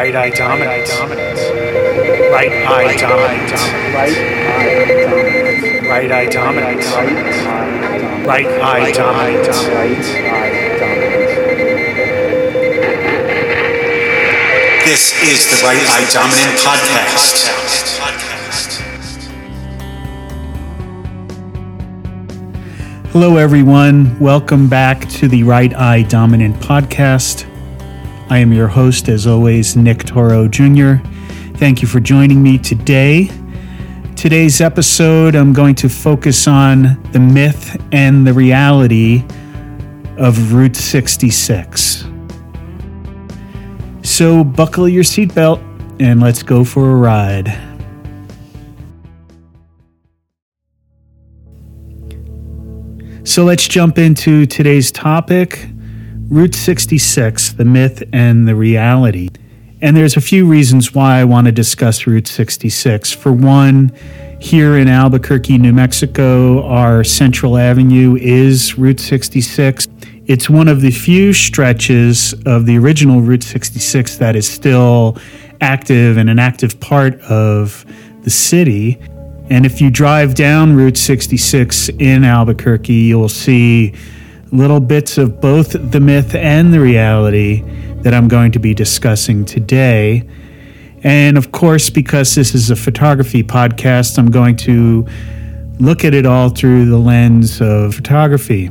Right eye dominant dominance. Right eye dominant. Right eye dominance. Right eye dominant dominance. Right eye dominance. This is the Right Eye Dominant Podcast. Hello, everyone. Welcome back to the Right Eye Dominant Podcast. I am your host, as always, Nick Toro Jr. Thank you for joining me today. Today's episode, I'm going to focus on the myth and the reality of Route 66. So, buckle your seatbelt and let's go for a ride. So, let's jump into today's topic Route 66, the myth and the reality. And there's a few reasons why I want to discuss Route 66. For one, here in Albuquerque, New Mexico, our Central Avenue is Route 66. It's one of the few stretches of the original Route 66 that is still active and an active part of the city. And if you drive down Route 66 in Albuquerque, you'll see little bits of both the myth and the reality that I'm going to be discussing today. And of course, because this is a photography podcast, I'm going to look at it all through the lens of photography.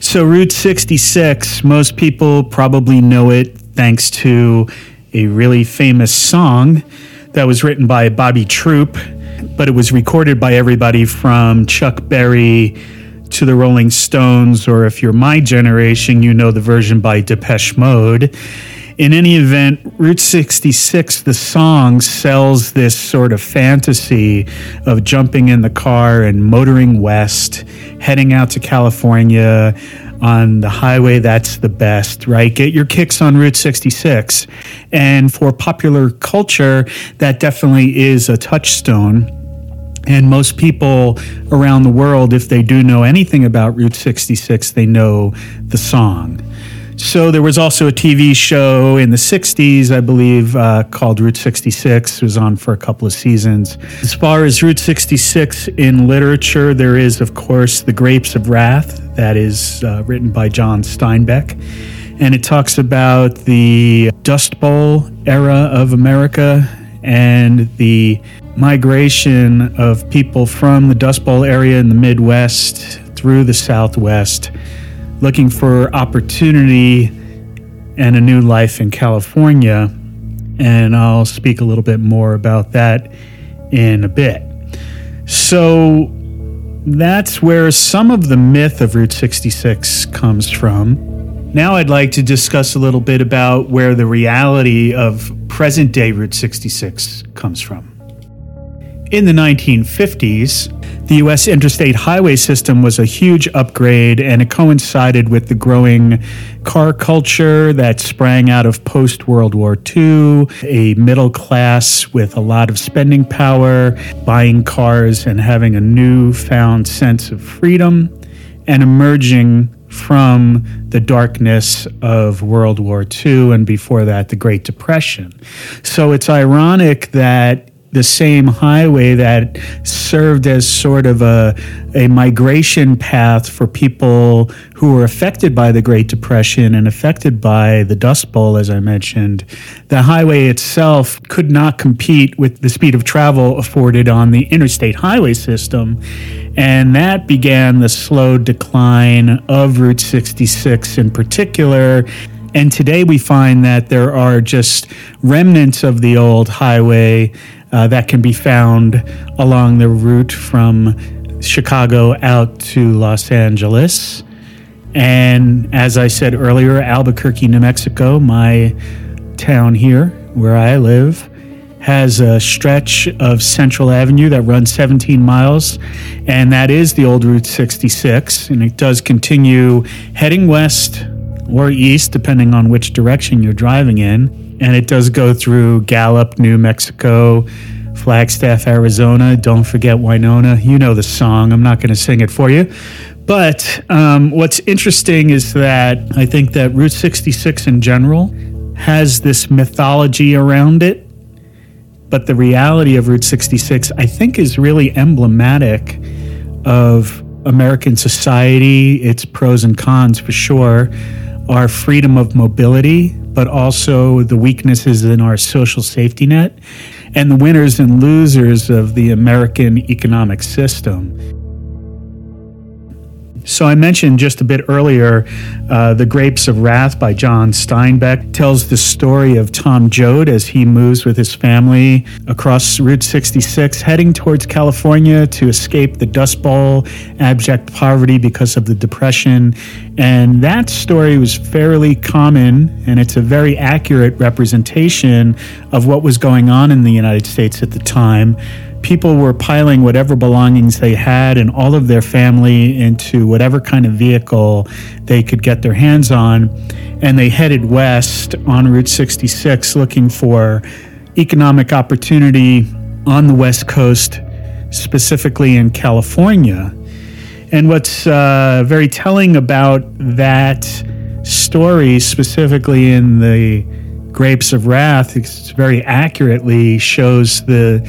So, Route 66, most people probably know it thanks to a really famous song that was written by Bobby Troup, but it was recorded by everybody from Chuck Berry to the Rolling Stones, or if you're my generation, you know the version by Depeche Mode. In any event, Route 66, the song, sells this sort of fantasy of jumping in the car and motoring west, heading out to California on the highway that's the best, right? Get your kicks on Route 66. And for popular culture, that definitely is a touchstone. And most people around the world, if they do know anything about Route 66, they know the song. So there was also a TV show in the 60s, I believe, uh, called Route 66. It was on for a couple of seasons. As far as Route 66 in literature, there is, of course, The Grapes of Wrath, that is uh, written by John Steinbeck. And it talks about the Dust Bowl era of America and the migration of people from the Dust Bowl area in the Midwest through the Southwest looking for opportunity and a new life in California. And I'll speak a little bit more about that in a bit. So that's where some of the myth of Route 66 comes from. Now I'd like to discuss a little bit about where the reality of present day Route 66 comes from. In the 1950s, the U.S. interstate highway system was a huge upgrade, and it coincided with the growing car culture that sprang out of post World War II, a middle class with a lot of spending power, buying cars, and having a newfound sense of freedom, and emerging from the darkness of World War II and before that, the Great Depression. So it's ironic that the same highway that served as sort of a, a migration path for people who were affected by the Great Depression and affected by the Dust Bowl, as I mentioned. The highway itself could not compete with the speed of travel afforded on the interstate highway system. And that began the slow decline of Route 66 in particular. And today we find that there are just remnants of the old highway uh, that can be found along the route from Chicago out to Los Angeles. And as I said earlier, Albuquerque, New Mexico, my town here where I live, has a stretch of Central Avenue that runs 17 miles, and that is the old Route 66. And it does continue heading west or east, depending on which direction you're driving in and it does go through Gallup, New Mexico, Flagstaff, Arizona. Don't forget Winona. You know the song. I'm not going to sing it for you. But um, what's interesting is that I think that Route 66 in general has this mythology around it. But the reality of Route 66, I think, is really emblematic of American society, its pros and cons for sure, our freedom of mobility, but also the weaknesses in our social safety net and the winners and losers of the American economic system. So I mentioned just a bit earlier, uh, The Grapes of Wrath by John Steinbeck tells the story of Tom Joad as he moves with his family across Route 66, heading towards California to escape the Dust Bowl, abject poverty because of the Depression. And that story was fairly common, and it's a very accurate representation of what was going on in the United States at the time people were piling whatever belongings they had and all of their family into whatever kind of vehicle they could get their hands on. And they headed west on Route 66 looking for economic opportunity on the West Coast, specifically in California. And what's uh, very telling about that story, specifically in the Grapes of Wrath, very accurately shows the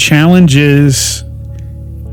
challenges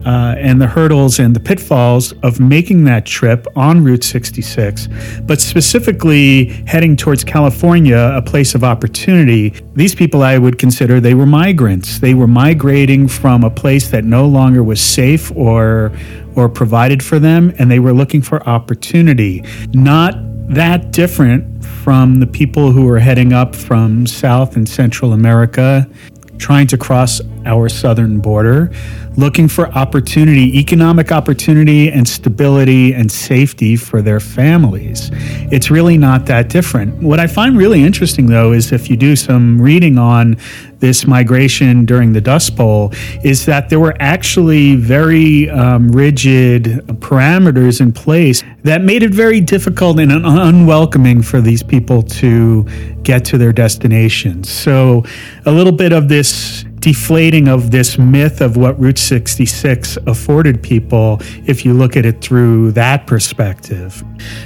uh, and the hurdles and the pitfalls of making that trip on Route 66, but specifically heading towards California, a place of opportunity. These people I would consider they were migrants. They were migrating from a place that no longer was safe or or provided for them, and they were looking for opportunity. Not that different from the people who were heading up from South and Central America trying to cross our southern border, looking for opportunity, economic opportunity, and stability and safety for their families. It's really not that different. What I find really interesting, though, is if you do some reading on this migration during the Dust Bowl, is that there were actually very um, rigid parameters in place that made it very difficult and unwelcoming for these people to get to their destinations. So, a little bit of this deflating of this myth of what Route 66 afforded people if you look at it through that perspective.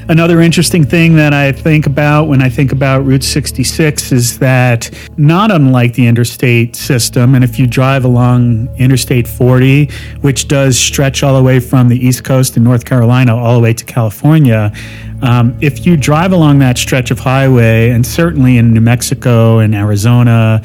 Another interesting thing that I think about when I think about Route 66 is that not unlike the interstate system, and if you drive along Interstate 40, which does stretch all the way from the East Coast in North Carolina all the way to California, um, if you drive along that stretch of highway, and certainly in New Mexico and Arizona,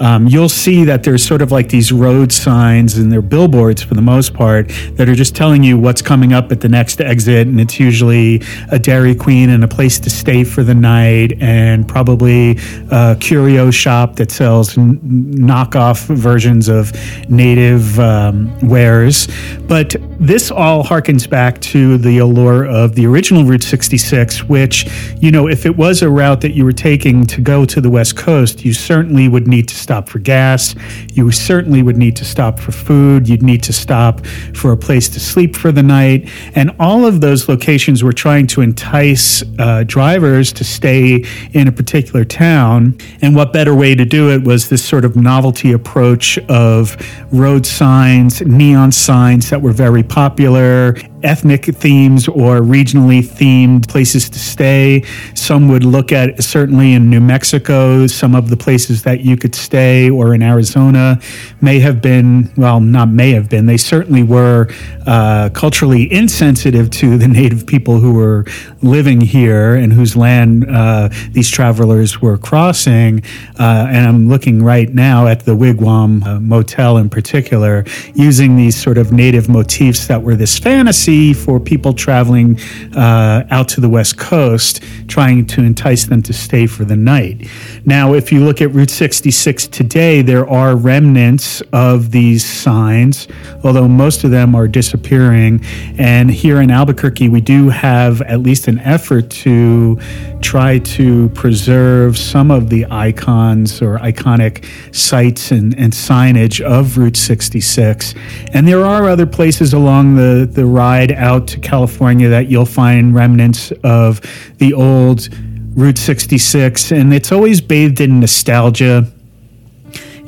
um, you'll see that there's sort of like these road signs and they're billboards for the most part that are just telling you what's coming up at the next exit. And it's usually a Dairy Queen and a place to stay for the night, and probably a curio shop that sells n- knockoff versions of native um, wares. But this all harkens back to the allure of the original Route 60 which, you know, if it was a route that you were taking to go to the West Coast, you certainly would need to stop for gas. You certainly would need to stop for food. You'd need to stop for a place to sleep for the night. And all of those locations were trying to entice uh, drivers to stay in a particular town. And what better way to do it was this sort of novelty approach of road signs, neon signs that were very popular, ethnic themes or regionally themed places to stay. Some would look at, certainly in New Mexico, some of the places that you could stay, or in Arizona, may have been, well, not may have been, they certainly were uh, culturally insensitive to the native people who were living here and whose land uh, these travelers were crossing. Uh, and I'm looking right now at the Wigwam uh, Motel in particular, using these sort of native motifs that were this fantasy for people traveling uh, out to the West Coast, trying to entice them to stay for the night. Now, if you look at Route 66 today, there are remnants of these signs, although most of them are disappearing. And here in Albuquerque, we do have at least an effort to try to preserve some of the icons or iconic sites and, and signage of Route 66. And there are other places along the, the ride out to California that you'll find remnants of the old Route 66. And it's always bathed in nostalgia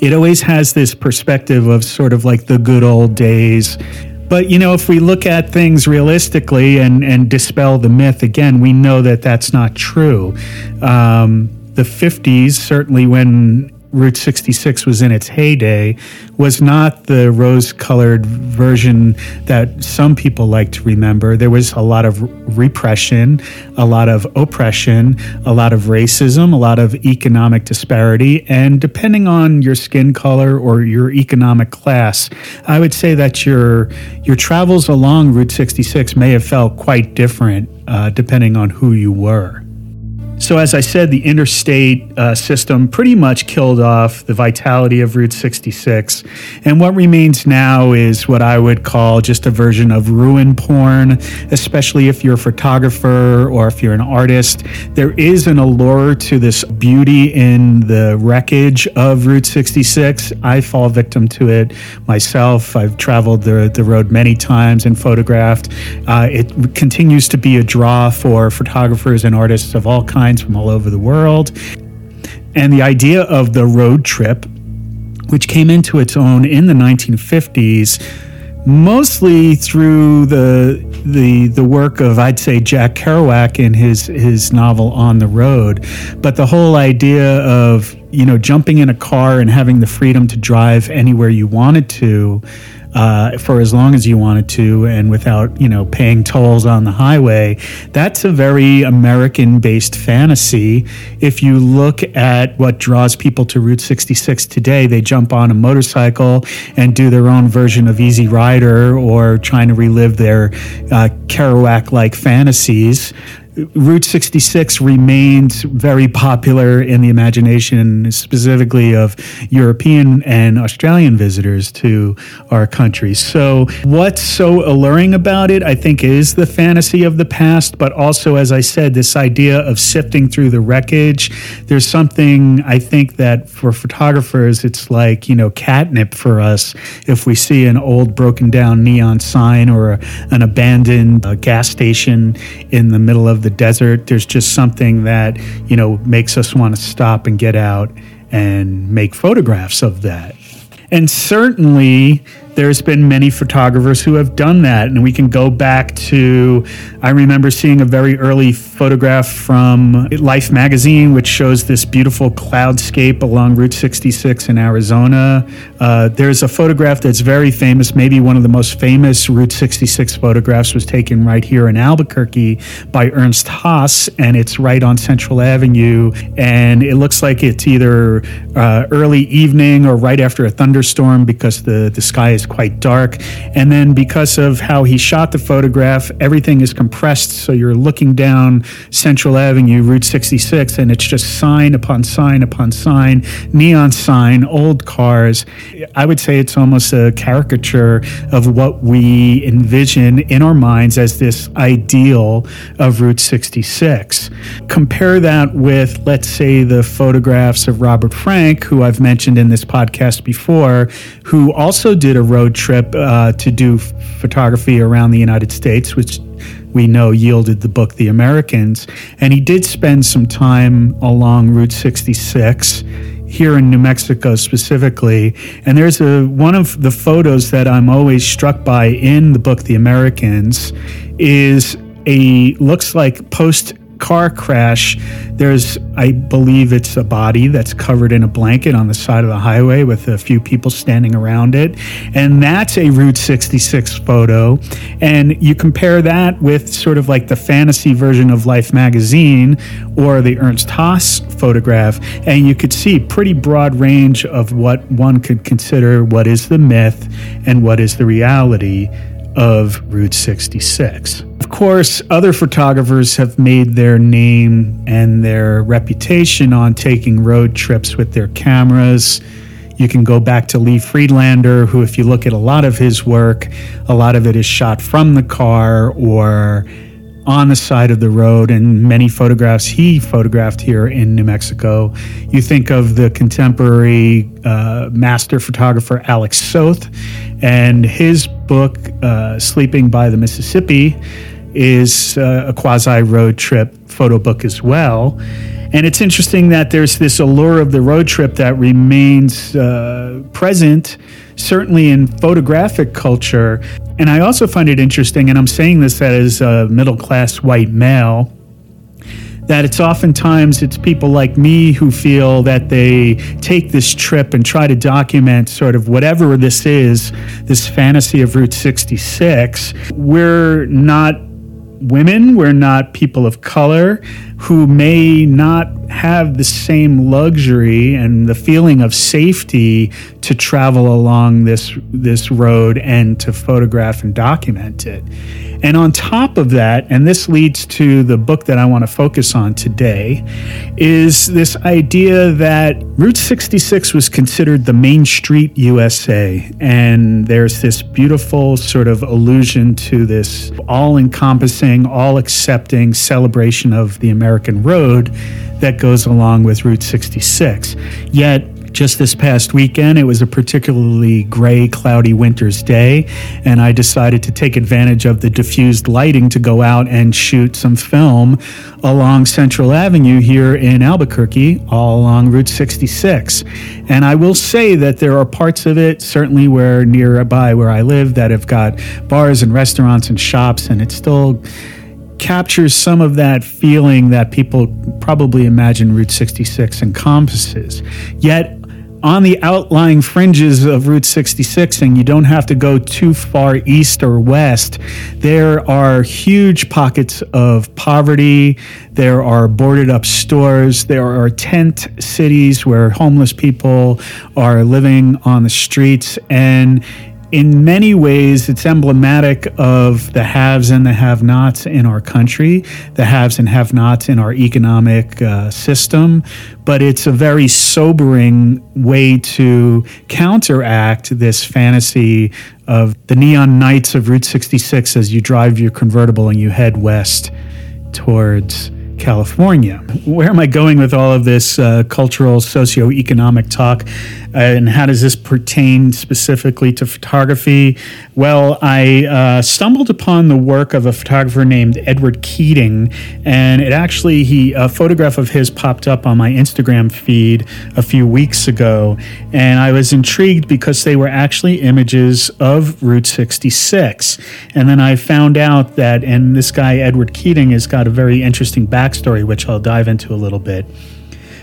it always has this perspective of sort of like the good old days but you know, if we look at things realistically and and dispel the myth again, we know that that's not true. Um, the 50s, certainly when Route 66 was in its heyday was not the rose colored version that some people like to remember. There was a lot of repression, a lot of oppression, a lot of racism, a lot of economic disparity. And depending on your skin color or your economic class, I would say that your, your travels along Route 66 may have felt quite different uh, depending on who you were. So, as I said, the interstate uh, system pretty much killed off the vitality of Route 66. And what remains now is what I would call just a version of ruin porn, especially if you're a photographer or if you're an artist. There is an allure to this beauty in the wreckage of Route 66. I fall victim to it myself. I've traveled the, the road many times and photographed. Uh, it continues to be a draw for photographers and artists of all kinds from all over the world. And the idea of the road trip, which came into its own in the 1950s, mostly through the the the work of I'd say Jack Kerouac in his his novel On the Road, but the whole idea of you know jumping in a car and having the freedom to drive anywhere you wanted to uh, for as long as you wanted to and without you know paying tolls on the highway. That's a very american based fantasy. If you look at what draws people to route 66 today they jump on a motorcycle and do their own version of easy rider or trying to relive their uh, kerouac like fantasies Route 66 remains very popular in the imagination, specifically of European and Australian visitors to our country. So, what's so alluring about it, I think, is the fantasy of the past, but also, as I said, this idea of sifting through the wreckage. There's something I think that for photographers, it's like, you know, catnip for us if we see an old broken down neon sign or an abandoned uh, gas station in the middle the desert. There's just something that, you know, makes us want to stop and get out and make photographs of that. And certainly, there's been many photographers who have done that. And we can go back to, I remember seeing a very early photograph from Life magazine, which shows this beautiful cloudscape along Route 66 in Arizona. Uh, there's a photograph that's very famous, maybe one of the most famous Route 66 photographs was taken right here in Albuquerque by Ernst Haas, and it's right on Central Avenue. And it looks like it's either uh, early evening or right after a thunderstorm because the, the sky is quite dark. And then because of how he shot the photograph, everything is compressed. So you're looking down Central Avenue, Route 66, and it's just sign upon sign upon sign, neon sign, old cars. I would say it's almost a caricature of what we envision in our minds as this ideal of Route 66. Compare that with, let's say, the photographs of Robert Frank, who I've mentioned in this podcast before, who also did a road trip uh, to do photography around the United States, which we know yielded the book The Americans. And he did spend some time along Route 66 here in New Mexico specifically. And there's a one of the photos that I'm always struck by in the book The Americans is a looks like post car crash, there's, I believe it's a body that's covered in a blanket on the side of the highway with a few people standing around it. And that's a Route 66 photo. And you compare that with sort of like the fantasy version of Life magazine or the Ernst Haas photograph, and you could see pretty broad range of what one could consider what is the myth and what is the reality of Route 66. Of course, other photographers have made their name and their reputation on taking road trips with their cameras. You can go back to Lee Friedlander, who, if you look at a lot of his work, a lot of it is shot from the car or on the side of the road, and many photographs he photographed here in New Mexico. You think of the contemporary uh, master photographer Alec Soth, and his book, uh, Sleeping by the Mississippi, is uh, a quasi road trip photo book as well. And it's interesting that there's this allure of the road trip that remains uh, present, certainly in photographic culture. And I also find it interesting, and I'm saying this as a middle class white male, that it's oftentimes it's people like me who feel that they take this trip and try to document sort of whatever this is, this fantasy of Route 66. We're not women, we're not people of color who may not have the same luxury and the feeling of safety to travel along this this road and to photograph and document it. And on top of that, and this leads to the book that I want to focus on today, is this idea that Route 66 was considered the Main Street USA. And there's this beautiful sort of allusion to this all encompassing, all accepting celebration of the American road that goes along with Route 66. Yet, just this past weekend, it was a particularly gray, cloudy winter's day, and I decided to take advantage of the diffused lighting to go out and shoot some film along Central Avenue here in Albuquerque, all along Route 66. And I will say that there are parts of it, certainly where nearby where I live, that have got bars and restaurants and shops, and it still captures some of that feeling that people probably imagine Route 66 encompasses. Yet on the outlying fringes of Route 66, and you don't have to go too far east or west, there are huge pockets of poverty. There are boarded up stores. There are tent cities where homeless people are living on the streets. And in many ways, it's emblematic of the haves and the have nots in our country, the haves and have nots in our economic uh, system. But it's a very sobering way to counteract this fantasy of the neon nights of Route 66 as you drive your convertible and you head west towards California. Where am I going with all of this uh, cultural, socioeconomic talk? Uh, and how does this pertain specifically to photography? Well, I uh, stumbled upon the work of a photographer named Edward Keating, and it actually, he a photograph of his popped up on my Instagram feed a few weeks ago, and I was intrigued because they were actually images of Route 66. And then I found out that, and this guy, Edward Keating, has got a very interesting backstory, which I'll dive into a little bit.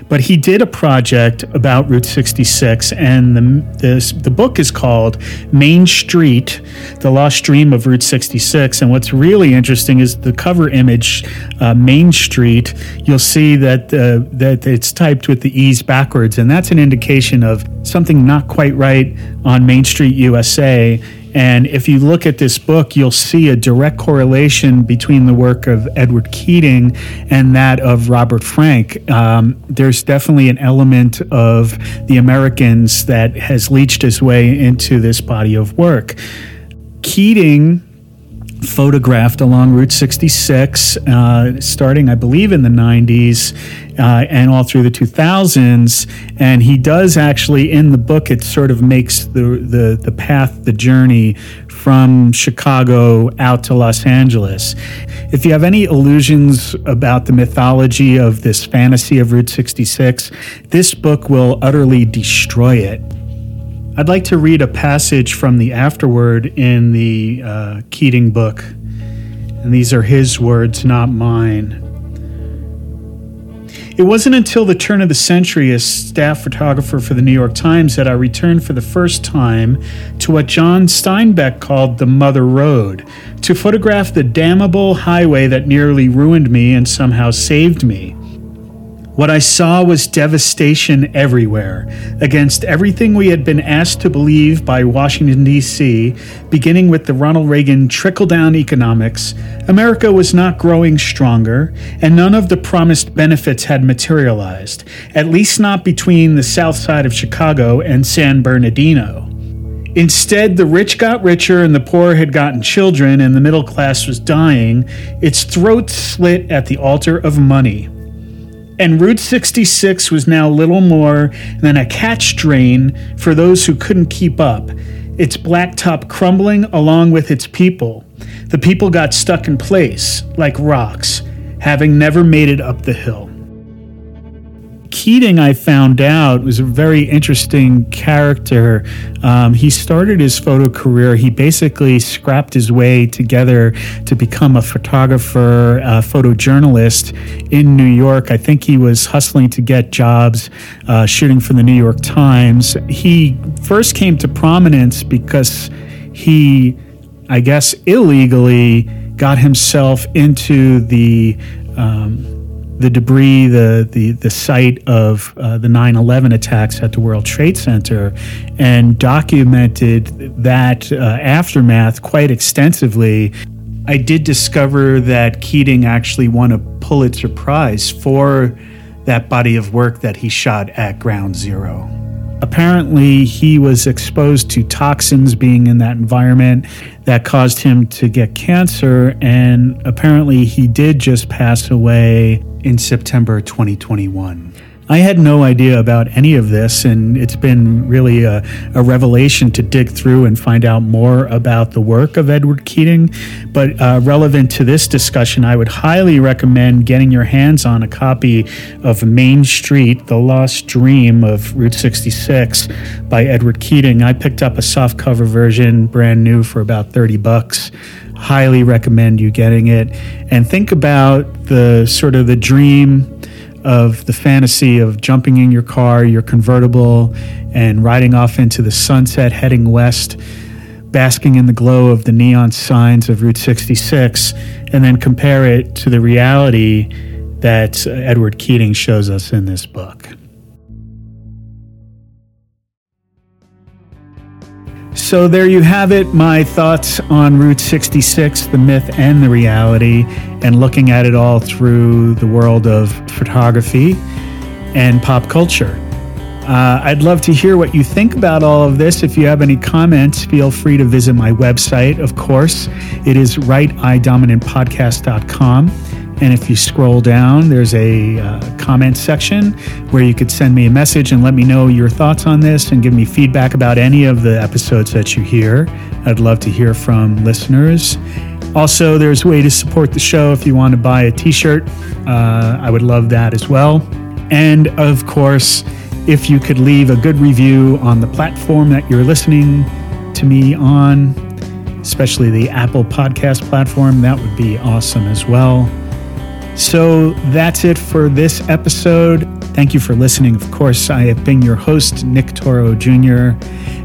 But he did a project about Route 66, and the, this, the book is called Main Street The Lost Dream of Route 66. And what's really interesting is the cover image, uh, Main Street, you'll see that, uh, that it's typed with the E's backwards, and that's an indication of something not quite right on Main Street USA and if you look at this book, you'll see a direct correlation between the work of Edward Keating and that of Robert Frank. Um, there's definitely an element of the Americans that has leached its way into this body of work. Keating photographed along Route 66, uh, starting, I believe, in the 90s uh, and all through the 2000s. And he does actually, in the book, it sort of makes the, the, the path, the journey from Chicago out to Los Angeles. If you have any illusions about the mythology of this fantasy of Route 66, this book will utterly destroy it. I'd like to read a passage from the afterword in the uh, Keating book. And these are his words, not mine. It wasn't until the turn of the century as staff photographer for the New York Times that I returned for the first time to what John Steinbeck called the Mother Road, to photograph the damnable highway that nearly ruined me and somehow saved me. What I saw was devastation everywhere, against everything we had been asked to believe by Washington, D.C., beginning with the Ronald Reagan trickle down economics. America was not growing stronger, and none of the promised benefits had materialized, at least not between the south side of Chicago and San Bernardino. Instead, the rich got richer and the poor had gotten children, and the middle class was dying, its throat slit at the altar of money and Route 66 was now little more than a catch drain for those who couldn't keep up, its blacktop crumbling along with its people. The people got stuck in place, like rocks, having never made it up the hill. Keating, I found out, was a very interesting character. Um, he started his photo career, he basically scrapped his way together to become a photographer, a photojournalist in New York. I think he was hustling to get jobs uh, shooting for the New York Times. He first came to prominence because he, I guess, illegally got himself into the um, the debris, the the the site of uh, the 9/11 attacks at the World Trade Center, and documented that uh, aftermath quite extensively. I did discover that Keating actually won a Pulitzer Prize for that body of work that he shot at Ground Zero. Apparently, he was exposed to toxins being in that environment that caused him to get cancer, and apparently, he did just pass away in September 2021. I had no idea about any of this, and it's been really a, a, revelation to dig through and find out more about the work of Edward Keating. But uh, relevant to this discussion, I would highly recommend getting your hands on a copy of Main Street, The Lost Dream of Route 66 by Edward Keating. I picked up a softcover version, brand new, for about 30 bucks highly recommend you getting it and think about the sort of the dream of the fantasy of jumping in your car, your convertible, and riding off into the sunset, heading west, basking in the glow of the neon signs of Route 66, and then compare it to the reality that Edward Keating shows us in this book. So, there you have it my thoughts on Route 66, the myth and the reality, and looking at it all through the world of photography and pop culture. Uh, I'd love to hear what you think about all of this. If you have any comments, feel free to visit my website, of course. It is righteyedominantpodcast.com. And if you scroll down, there's a uh, comment section where you could send me a message and let me know your thoughts on this and give me feedback about any of the episodes that you hear. I'd love to hear from listeners. Also, there's a way to support the show if you want to buy a t shirt. Uh, I would love that as well. And of course, if you could leave a good review on the platform that you're listening to me on, especially the Apple Podcast platform, that would be awesome as well. So that's it for this episode. Thank you for listening. Of course, I have been your host, Nick Toro Jr.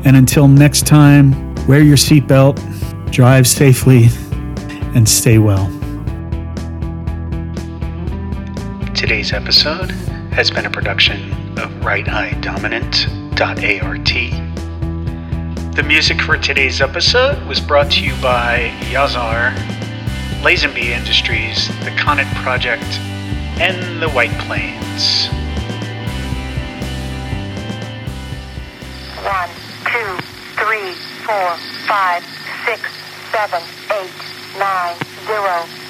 And until next time, wear your seatbelt, drive safely, and stay well. Today's episode has been a production of righteyedominant.art. The music for today's episode was brought to you by Yazar Lazenby Industries, the Conant Project, and the White Plains. One, two, three, four, five, six, seven, eight, nine, zero.